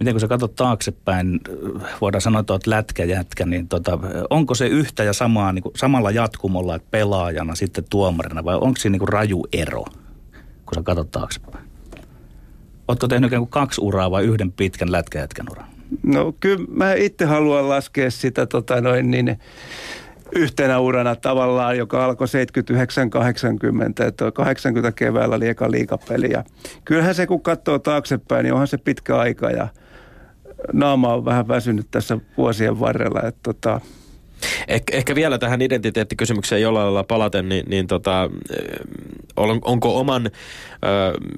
miten kun sä katsot taaksepäin, voidaan sanoa, että lätkäjätkä, niin tota, onko se yhtä ja samaa, niin kuin, samalla jatkumolla, että pelaajana sitten tuomarina, vai onko siinä niin kuin raju ero, kun sä katsot taaksepäin? Oletko tehnyt ikään kuin kaksi uraa vai yhden pitkän lätkäjätkän uran? No kyllä mä itse haluan laskea sitä tota noin niin, yhtenä urana tavallaan, joka alkoi 79-80, että 80 keväällä oli eka liikapeli. Ja kyllähän se, kun katsoo taaksepäin, niin onhan se pitkä aika ja naama on vähän väsynyt tässä vuosien varrella. Että tota, Eh, ehkä vielä tähän identiteettikysymykseen jollain lailla palaten, niin, niin tota, on, onko oman ö,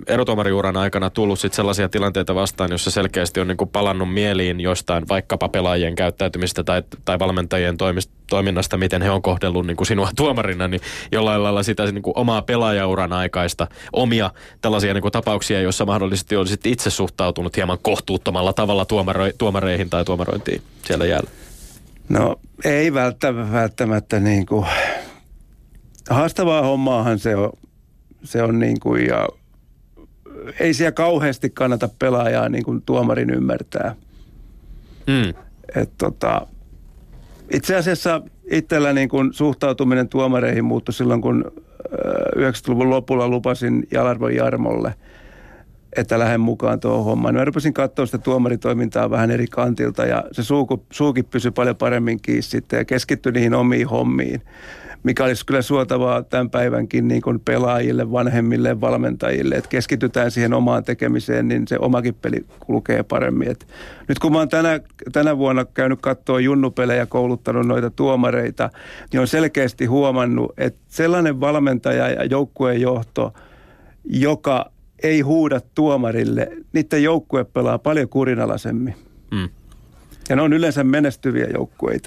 erotuomariuran aikana tullut sit sellaisia tilanteita vastaan, jossa selkeästi on niin kuin palannut mieliin jostain vaikkapa pelaajien käyttäytymistä tai, tai valmentajien toimista, toiminnasta, miten he on kohdellut niin kuin sinua tuomarina, niin jollain lailla sitä niin kuin omaa pelaajauran aikaista, omia tällaisia niin kuin tapauksia, joissa mahdollisesti olisit itse suhtautunut hieman kohtuuttomalla tavalla tuomaro, tuomareihin tai tuomarointiin siellä jäällä? No ei välttämättä, välttämättä niin kuin, haastavaa hommaahan se on, se on niin kuin, ja ei siellä kauheasti kannata pelaajaa niin kuin tuomarin ymmärtää. Mm. Et tota, itse asiassa itsellä niin kuin suhtautuminen tuomareihin muuttui silloin, kun 90-luvun lopulla lupasin Jalarvon Jarmolle – että lähden mukaan tuohon hommaan. Mä rupesin katsoa sitä tuomaritoimintaa vähän eri kantilta ja se suuku, suukin pysyi paljon paremmin kiinni sitten ja keskittyi niihin omiin hommiin, mikä olisi kyllä suotavaa tämän päivänkin niin kuin pelaajille, vanhemmille, valmentajille, että keskitytään siihen omaan tekemiseen, niin se omakin peli kulkee paremmin. Et nyt kun mä oon tänä, tänä vuonna käynyt katsoa junnupelejä, kouluttanut noita tuomareita, niin on selkeästi huomannut, että sellainen valmentaja ja joukkueen johto, joka ei huuda tuomarille, niiden joukkue pelaa paljon kurinalaisemmin. Mm. Ja ne on yleensä menestyviä joukkueita.